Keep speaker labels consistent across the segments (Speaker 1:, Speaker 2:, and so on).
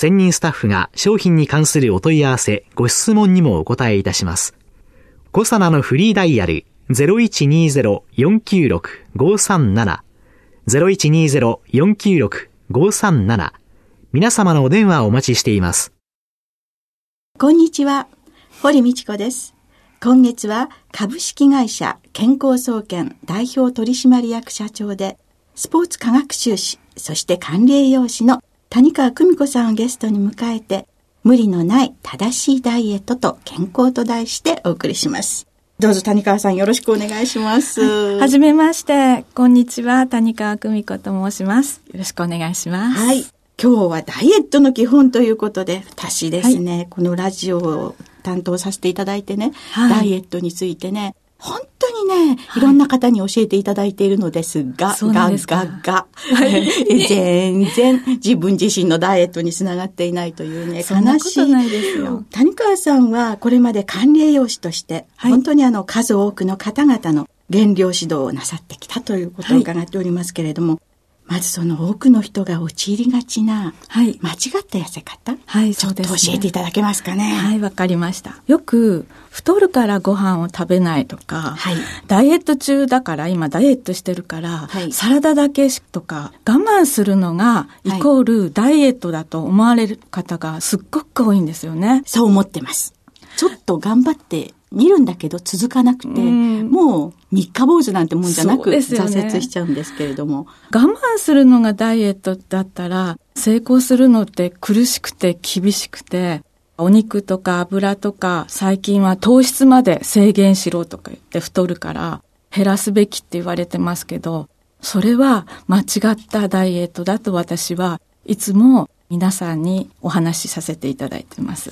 Speaker 1: 専任スタッフが商品に関するお問い合わせ、ご質問にもお答えいたします。コサナのフリーダイヤル0120-496-537 0120-496-537皆様のお電話をお待ちしています。
Speaker 2: こんにちは、堀道子です。今月は株式会社健康総研代表取締役社長でスポーツ科学修士、そして管理栄養士の谷川久美子さんをゲストに迎えて、無理のない正しいダイエットと健康と題してお送りします。どうぞ谷川さんよろしくお願いします。
Speaker 3: はじめまして。こんにちは。谷川久美子と申します。よろしくお願いします。
Speaker 2: はい。今日はダイエットの基本ということで、私ですね、はい、このラジオを担当させていただいてね、はい、ダイエットについてね、本当にね、い。ろんな方に教えていただいているのですが、が、が、が、全然自分自身のダイエットにつながっていないというね、悲しい。
Speaker 3: ないですよ。
Speaker 2: 谷川さんはこれまで管理栄養士として、はい、本当にあの数多くの方々の減量指導をなさってきたということを伺っておりますけれども、まずその多くの人が陥りがちな、はい、間違った痩せ方、はい、そうです、ね、ちょっと教えていただけますかね？
Speaker 3: はい、わかりました。よく、太るからご飯を食べないとか、はい、ダイエット中だから今ダイエットしてるから、はい、サラダだけとか、我慢するのがイコールダイエットだと思われる方がすっごく多いんですよね。
Speaker 2: そう思ってます。ちょっと頑張って見るんだけど続かなくて、もう三日坊主なんてもんじゃなく、挫折しちゃうんですけれども。
Speaker 3: 我慢するのがダイエットだったら、成功するのって苦しくて厳しくて、お肉とか油とか、最近は糖質まで制限しろとか言って太るから、減らすべきって言われてますけど、それは間違ったダイエットだと私はいつも皆さんにお話しさせていただいてます。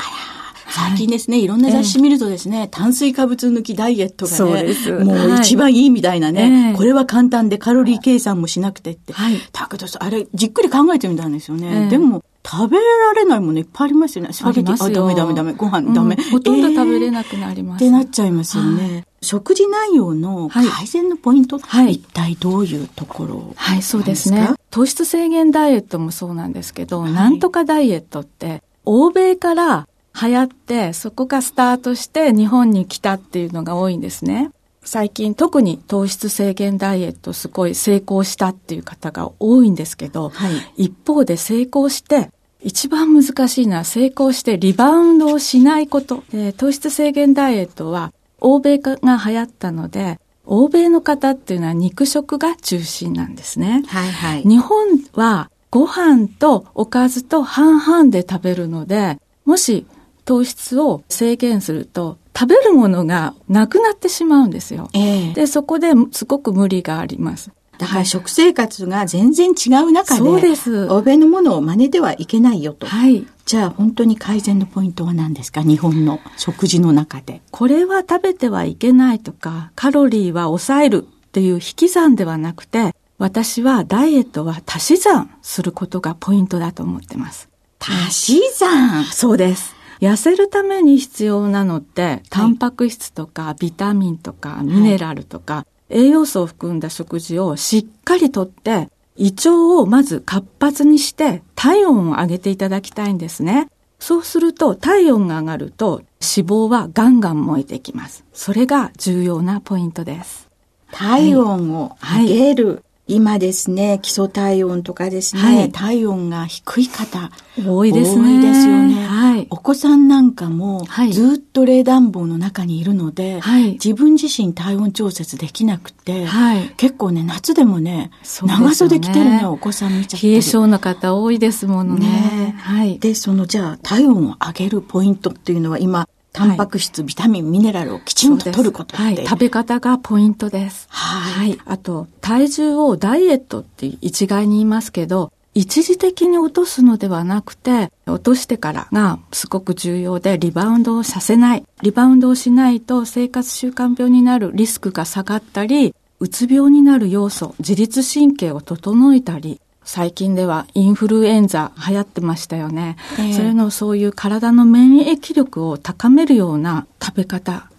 Speaker 2: 最近ですね、い。ろんな雑誌見るとですね、炭水化物抜きダイエットがね、もう一番いいみたいなね、これは簡単でカロリー計算もしなくてって。だけど、あれ、じっくり考えてみたんですよね。でも、食べられないものいっぱいありますよね。スパゲティ、あ、ダメダメダメ、ご飯ダメ、
Speaker 3: ほとんど食べれなくなります。
Speaker 2: ってなっちゃいますよね。食事内容の改善のポイント、はい、一体どういうところ
Speaker 3: はい、そうですね。糖質制限ダイエットもそうなんですけど、なんとかダイエットって、欧米から流行って、そこがスタートして日本に来たっていうのが多いんですね。最近特に糖質制限ダイエットすごい成功したっていう方が多いんですけど、はい、一方で成功して一番難しいのは成功してリバウンドをしないこと。で糖質制限ダイエットは欧米が流行ったので、欧米の方っていうのは肉食が中心なんですね。はいはい。日本はご飯とおかずと半々で食べるので、もし糖質を制限すると、食べるものがなくなってしまうんですよ。えー、で、そこですごく無理があります。
Speaker 2: だから食生活が全然違う中で、そうです。欧米のものを真似てはいけないよと。はい。じゃあ本当に改善のポイントは何ですか？日本の食事の中で。
Speaker 3: これは食べてはいけないとか、カロリーは抑えるっていう引き算ではなくて、私はダイエットは足し算することがポイントだと思ってます。
Speaker 2: 足し算？
Speaker 3: そうです。痩せるために必要なのって、タンパク質とかビタミンとかミネラルとか、栄養素を含んだ食事をしっかりとって、胃腸をまず活発にして体温を上げていただきたいんですね。そうすると体温が上がると脂肪はガンガン燃えてきます。それが重要なポイントです。
Speaker 2: 体温を上げる。はい今ですね、基礎体温とかですね、
Speaker 3: はい、
Speaker 2: 体温が低い方。
Speaker 3: 多いですね。
Speaker 2: 多いですよね。はい。お子さんなんかも、ずっと冷暖房の中にいるので、はい、自分自身体温調節できなくて、はい、結構ね、夏でもね、ね長袖着てるね、お子さん見ちゃって
Speaker 3: 冷え性の方多いですものね。ね
Speaker 2: はい。で、その、じゃあ、体温を上げるポイントっていうのは今、タンパク質、ビタミン、ミネラルをきちんと取ることはい。
Speaker 3: 食べ方がポイントです。はい。あと、体重をダイエットって一概に言いますけど、一時的に落とすのではなくて、落としてからがすごく重要で、リバウンドをさせない。リバウンドをしないと生活習慣病になるリスクが下がったり、うつ病になる要素、自律神経を整えたり、最近ではインフルエンザ流行ってましたよね。えー、それのそういう体の免疫力を高めるような食べ方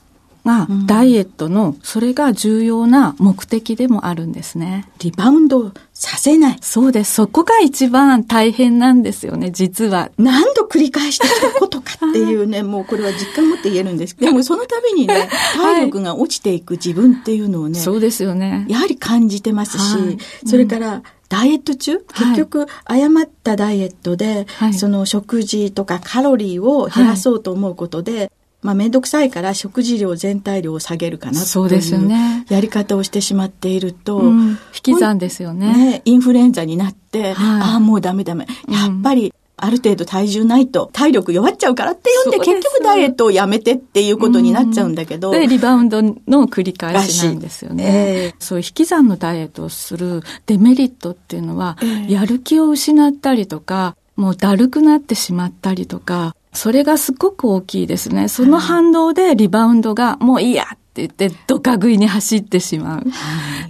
Speaker 3: が、ダイエットのそれが重要な目的でもあるんですね。
Speaker 2: リバウンドさせない。
Speaker 3: そうです。そこが一番大変なんですよね、実は。
Speaker 2: 何度繰り返してきたことかっていうね、もうこれは実感持って言えるんですけど、でもその度にね、体力が落ちていく自分っていうのをね、
Speaker 3: そうですよね。
Speaker 2: やはり感じてますし、はい、それから、ダイエット中、結局、誤ったダイエットで、はい、その食事とかカロリーを減らそうと思うことで、はい、まあ、めんどくさいから食事量全体量を下げるかなというやり方をしてしまっていると、うん、引
Speaker 3: き算ですよね、
Speaker 2: ね、インフルエンザになって、はい、ああ、もうダメダメ。やっぱり、ある程度体重ないと体力弱っちゃうからって言うんで結局ダイエットをやめてっていうことになっちゃうんだけど。
Speaker 3: で、リバウンドの繰り返しなんですよね。えー、そういう引き算のダイエットをするデメリットっていうのは、えー、やる気を失ったりとか、もうだるくなってしまったりとか、それがすごく大きいですね。その反動でリバウンドがもういいやって言って、ドカ食いに走ってしま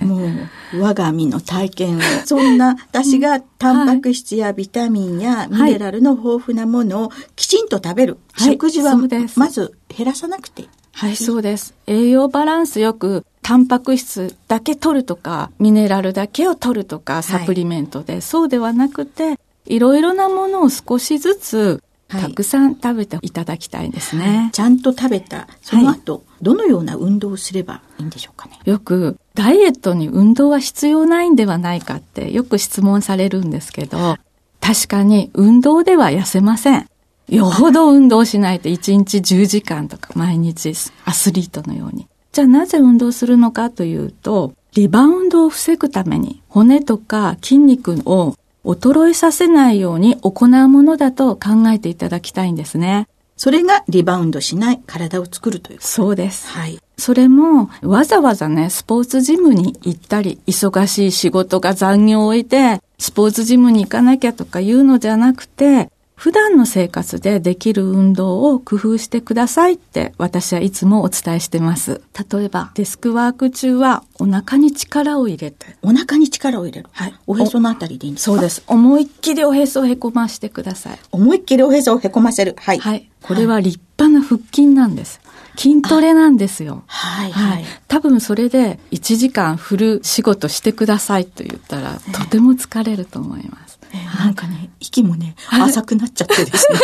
Speaker 2: う。もう、我が身の体験を。そんな私がタンパク質やビタミンやミネラルの豊富なものをきちんと食べる。はい、食事はまず減らさなくていい。
Speaker 3: はい、そうです。栄養バランスよく、タンパク質だけ取るとか、ミネラルだけを取るとか、サプリメントで、はい、そうではなくて、いろいろなものを少しずつたくさん食べていただきたいですね。
Speaker 2: はい、ちゃんと食べた、その後、はい、どのような運動をすればいいんでしょうかね？
Speaker 3: よく、ダイエットに運動は必要ないんではないかってよく質問されるんですけど、確かに運動では痩せません。よほど運動しないと1日10時間とか毎日アスリートのように。じゃあなぜ運動するのかというと、リバウンドを防ぐために骨とか筋肉を衰えさせないように行うものだと考えていただきたいんですね。
Speaker 2: それがリバウンドしない体を作るという
Speaker 3: そうです。はい。それも、わざわざね、スポーツジムに行ったり、忙しい仕事が残業を置いて、スポーツジムに行かなきゃとかいうのじゃなくて、普段の生活でできる運動を工夫してくださいって私はいつもお伝えしてます。例えば、デスクワーク中はお腹に力を入れて。
Speaker 2: お腹に力を入れるはい。おへそのあたりでいいんですか？
Speaker 3: そうです。思いっきりおへそをへこましてください。
Speaker 2: 思いっきりおへそをへこませる。はい。
Speaker 3: はい。これは立派な腹筋なんです。筋トレなんですよ。
Speaker 2: はい、はい、
Speaker 3: 多分それで1時間フル仕事してくださいと言ったら、とても疲れると思います。
Speaker 2: なんかね、息もね、浅くなっちゃってですね、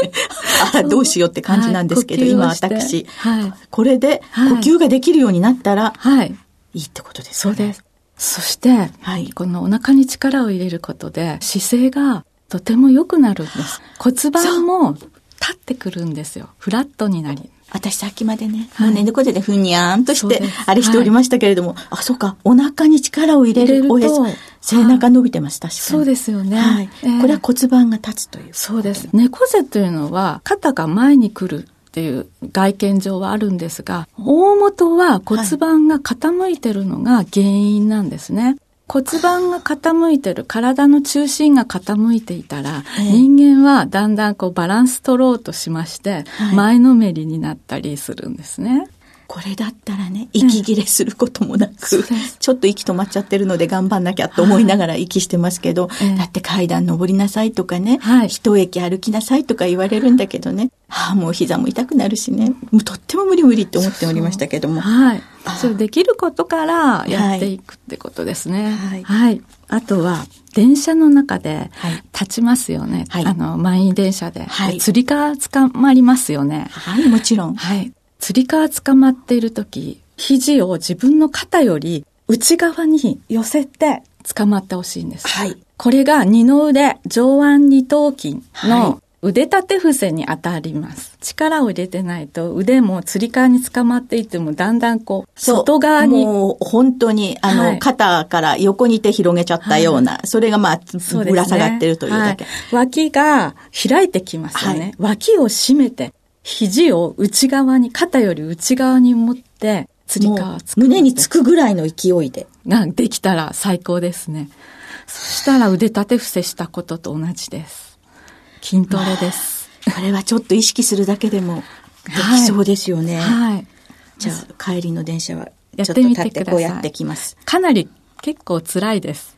Speaker 2: あどうしようって感じなんですけど、今私、はい、これで呼吸ができるようになったら、はい、いいってことです
Speaker 3: ね。そうです。そして、はい、このお腹に力を入れることで、姿勢がとても良くなるんです。骨盤も立ってくるんですよ。フラットになり。
Speaker 2: 私さっきまでね、もうね、猫背でふにゃーんとして、あれしておりましたけれども、はい、あ、そうか、お腹に力を入れるおへそ、背中伸びてます、確かに。
Speaker 3: そうですよね。
Speaker 2: はい。えー、これは骨盤が立つという。
Speaker 3: そうです。猫背というのは、肩が前に来るっていう外見上はあるんですが、大元は骨盤が傾いてるのが原因なんですね。骨盤が傾いてる、体の中心が傾いていたら、人間はだんだんこうバランス取ろうとしまして、前のめりになったりするんですね。
Speaker 2: これだったらね、息切れすることもなく、うん、ちょっと息止まっちゃってるので頑張んなきゃと思いながら息してますけど、はい、だって階段登りなさいとかね、はい、一駅歩きなさいとか言われるんだけどね、はあ、もう膝も痛くなるしね、もうとっても無理無理って思っておりましたけども。
Speaker 3: はい。そうできることからやっていくってことですね。はい。はい、あとは、電車の中で立ちますよね。はい、あの、満員電車で。はい。釣り革捕まりますよね。
Speaker 2: はい、もちろん。
Speaker 3: はい。釣り革捕まっている時、肘を自分の肩より内側に寄せて、捕まってほしいんです。
Speaker 2: はい。
Speaker 3: これが二の腕、上腕二頭筋の腕立て伏せに当たります。力を入れてないと腕もつり革に捕まっていてもだんだんこう、外側に。
Speaker 2: もう本当に、あの、
Speaker 3: はい
Speaker 2: 肩から横に手広げちゃったような、それがまあ、ぶら下がってるというだけ。
Speaker 3: はい脇が開いてきますよね。脇を締めて、肘を内側に、肩より内側に持って、つり革を作る。
Speaker 2: 胸につくぐらいの勢いで。
Speaker 3: ができたら最高ですね。そしたら腕立て伏せしたことと同じです。筋トレです。
Speaker 2: これはちょっと意識するだけでもで
Speaker 3: はい
Speaker 2: きそうですよね。
Speaker 3: はい。
Speaker 2: じゃあ、帰りの電車は、
Speaker 3: やっ
Speaker 2: ちょっと立
Speaker 3: てみて
Speaker 2: こうやってきます。
Speaker 3: かなり結構辛いです。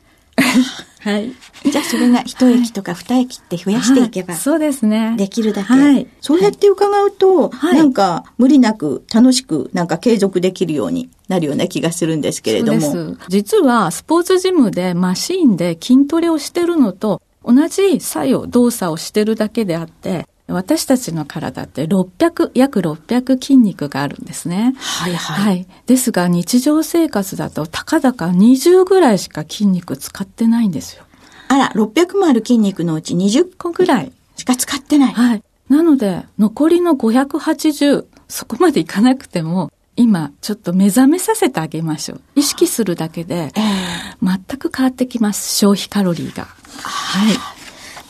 Speaker 3: はい。
Speaker 2: じゃあ、それが一駅とか二駅って増やしていけば
Speaker 3: はい、そうですね。
Speaker 2: できるだけ。
Speaker 3: はい。
Speaker 2: そうやって伺うと、
Speaker 3: はい
Speaker 2: なんか無理なく楽しくなんか継続できるようになるような気がするんですけれども。
Speaker 3: そうです。実はスポーツジムでマシーンで筋トレをしてるのと同じ作用、動作をしてるだけであって、私たちの体って600、約600筋肉があるんですね。
Speaker 2: はいはい。
Speaker 3: はい。ですが日常生活だとたかだか20ぐらいしか筋肉使ってないんですよ。
Speaker 2: あら、600もある筋肉のうち20
Speaker 3: 個ぐらい。
Speaker 2: しか使ってない。
Speaker 3: はい。なので、残りの580、そこまでいかなくても、今、ちょっと目覚めさせてあげましょう。意識するだけで、
Speaker 2: ええ
Speaker 3: 全く変わってきます。消費カロリーが。はい。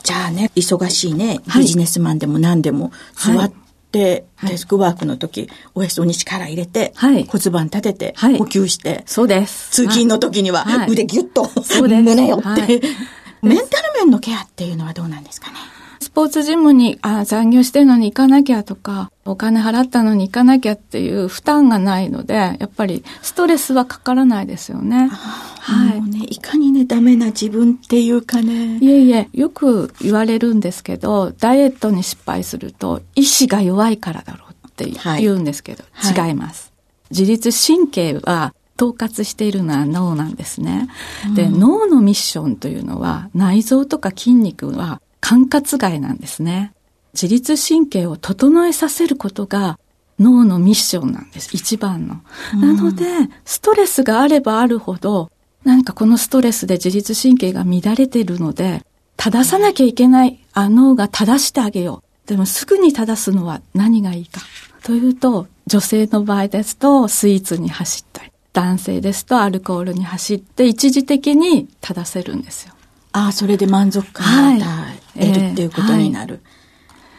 Speaker 2: じゃあね、忙しいね、
Speaker 3: はい。
Speaker 2: ビジネスマンでも何でも、
Speaker 3: はい。
Speaker 2: 座って、
Speaker 3: はい。
Speaker 2: デスクワークの時、おへそに力入れて、
Speaker 3: はい。
Speaker 2: 骨盤立てて、
Speaker 3: はい。
Speaker 2: 呼吸して、
Speaker 3: そうです。
Speaker 2: 通勤の時には
Speaker 3: はい。
Speaker 2: 腕ギュッと、
Speaker 3: そうです。
Speaker 2: 胸寄って、
Speaker 3: はい。
Speaker 2: メンタル面のケアっていうのはどうなんですかね？
Speaker 3: スポーツジムにあ残業してるのに行かなきゃとか、お金払ったのに行かなきゃっていう負担がないので、やっぱりストレスはかからないですよね。はい
Speaker 2: もうね、いかにね、ダメな自分っていうかね。
Speaker 3: いえいえ、よく言われるんですけど、ダイエットに失敗すると、意志が弱いからだろうって
Speaker 2: はい
Speaker 3: 言うんですけど、
Speaker 2: はい
Speaker 3: 違います。自律神経は統括しているのは脳なんですね。で、脳のミッションというのは、内臓とか筋肉は管轄外なんですね。自律神経を整えさせることが脳のミッションなんです。一番の。なので、ストレスがあればあるほど、なんかこのストレスで自律神経が乱れているので、正さなきゃいけない、あ脳が正してあげよう。でもすぐに正すのは何がいいか。というと、女性の場合ですとスイーツに走ったり、男性ですとアルコールに走って一時的に正せるんですよ。
Speaker 2: ああ、それで満足感を与え
Speaker 3: はい
Speaker 2: るっていうことになる。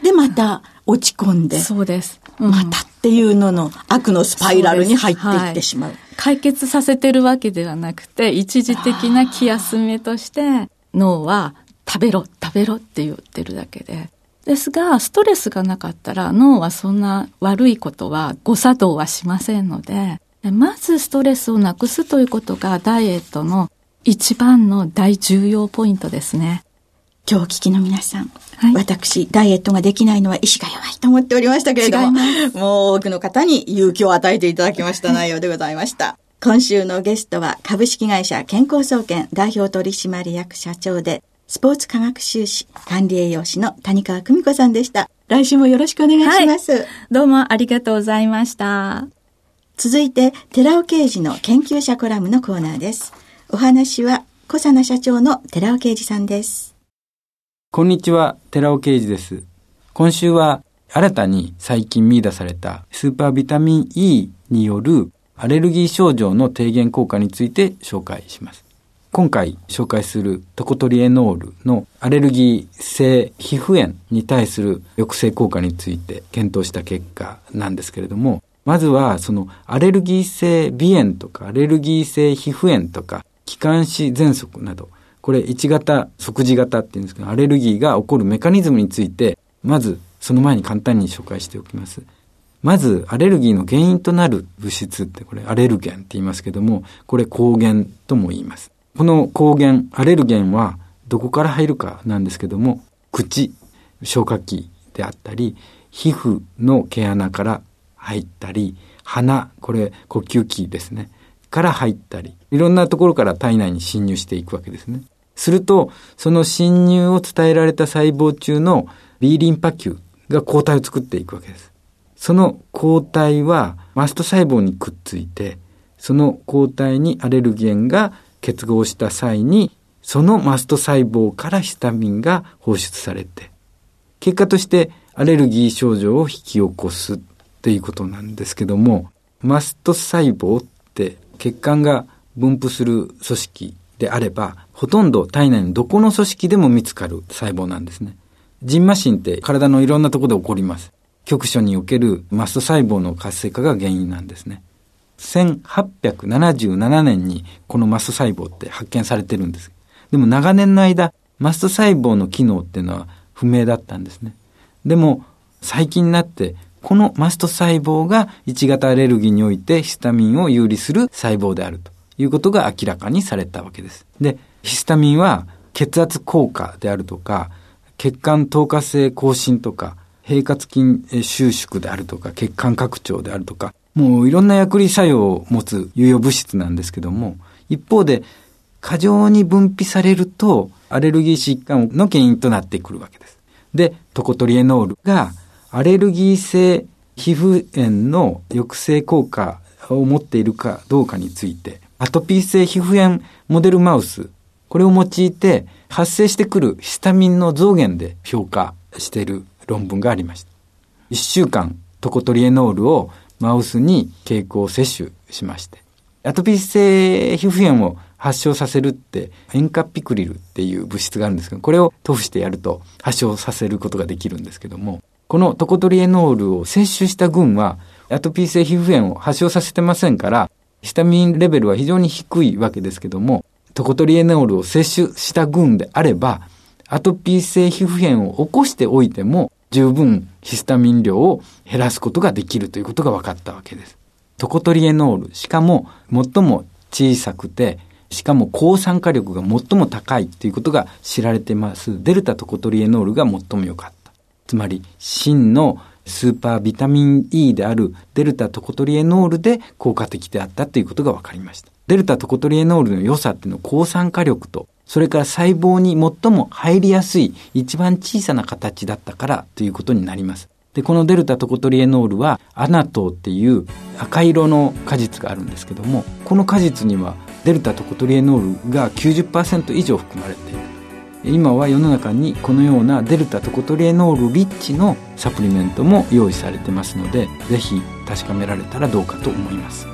Speaker 2: で、また落ち込んで、
Speaker 3: そうです。うん
Speaker 2: またっていうのの悪のスパイラルに入っていってしまう。
Speaker 3: 解決させてるわけではなくて、一時的な気休めとして、脳は食べろ、食べろって言ってるだけで。ですが、ストレスがなかったら脳はそんな悪いことは誤作動はしませんので、まずストレスをなくすということがダイエットの一番の大重要ポイントですね。
Speaker 2: 今日お聞きの皆さん、
Speaker 3: はい
Speaker 2: 私、ダイエットができないのは意志が弱いと思っておりましたけれども、もう多くの方に勇気を与えていただきました内容でございました。今週のゲストは株式会社健康総研代表取締役社長で、スポーツ科学修士管理栄養士の谷川久美子さんでした。来週もよろしくお願いします。
Speaker 3: どうもありがとうございました。
Speaker 2: 続いて、寺尾啓二の研究者コラムのコーナーです。お話は、小佐奈社長の寺尾啓二さんです。
Speaker 4: こんにちは、寺尾啓二です。今週は新たに最近見出されたスーパービタミン E によるアレルギー症状の低減効果について紹介します。今回紹介するトコトリエノールのアレルギー性皮膚炎に対する抑制効果について検討した結果なんですけれども、まずはそのアレルギー性鼻炎とかアレルギー性皮膚炎とか気管支喘息などこれ1型、即時型って言うんですけど、アレルギーが起こるメカニズムについて、まずその前に簡単に紹介しておきます。まず、アレルギーの原因となる物質って、これアレルゲンって言いますけども、これ抗原とも言います。この抗原、アレルゲンはどこから入るかなんですけども、口、消化器であったり、皮膚の毛穴から入ったり、鼻、これ呼吸器ですね。から入ったり、いろんなところから体内に侵入していくわけですね。すると、その侵入を伝えられた細胞中の B リンパ球が抗体を作っていくわけです。その抗体はマスト細胞にくっついて、その抗体にアレルゲンが結合した際に、そのマスト細胞からヒスタミンが放出されて、結果としてアレルギー症状を引き起こすっていうことなんですけども、マスト細胞って血管が分布する組織であれば、ほとんど体内のどこの組織でも見つかる細胞なんですね。ジンマシンって体のいろんなところで起こります。局所におけるマスト細胞の活性化が原因なんですね。1877年にこのマスト細胞って発見されてるんです。でも長年の間、マスト細胞の機能っていうのは不明だったんですね。でも、最近になって、このマスト細胞が1型アレルギーにおいてヒスタミンを有利する細胞であるということが明らかにされたわけです。で、ヒスタミンは血圧効果であるとか、血管透過性更新とか、平滑筋収縮であるとか、血管拡張であるとか、もういろんな薬理作用を持つ有用物質なんですけども、一方で、過剰に分泌されると、アレルギー疾患の原因となってくるわけです。で、トコトリエノールが、アレルギー性皮膚炎の抑制効果を持っているかどうかについて、アトピー性皮膚炎モデルマウス、これを用いて発生してくるヒスタミンの増減で評価している論文がありました。1週間トコトリエノールをマウスに経口摂取しまして、アトピー性皮膚炎を発症させるって、エンカピクリルっていう物質があるんですけど、これを塗布してやると発症させることができるんですけども、このトコトリエノールを摂取した群は、アトピー性皮膚炎を発症させてませんから、ヒスタミンレベルは非常に低いわけですけども、トコトリエノールを摂取した群であれば、アトピー性皮膚炎を起こしておいても、十分ヒスタミン量を減らすことができるということが分かったわけです。トコトリエノール、しかも最も小さくて、しかも抗酸化力が最も高いということが知られています。デルタトコトリエノールが最も良かった。つまり、真のスーパービタミン E であるデルタトコトリエノールで効果的であったということが分かりました。デルタトコトリエノールの良さっていうのは抗酸化力と、それから細胞に最も入りやすい一番小さな形だったからということになります。で、このデルタトコトリエノールはアナトーっていう赤色の果実があるんですけども、この果実にはデルタトコトリエノールが90%以上含まれている。今は世の中にこのようなデルタトコトリエノールリッチのサプリメントも用意されてますのでぜひ確かめられたらどうかと思います。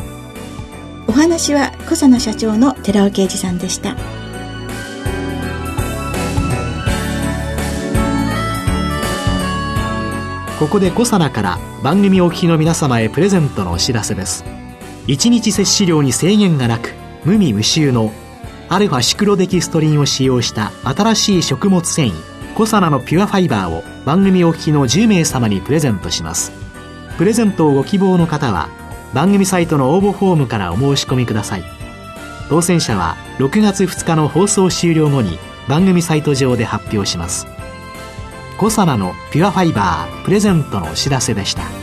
Speaker 2: お話は小佐野社長の寺尾啓二さんでした。
Speaker 1: ここで小佐奈から番組お聞きの皆様へプレゼントのお知らせです。1日摂取量に制限がなく無味無臭のアルファシクロデキストリンを使用した新しい食物繊維コサナのピュアファイバーを番組お聞きの10名様にプレゼントします。プレゼントをご希望の方は番組サイトの応募フォームからお申し込みください。当選者は6月2日の放送終了後に番組サイト上で発表します。コサナのピュアファイバープレゼントのお知らせでした。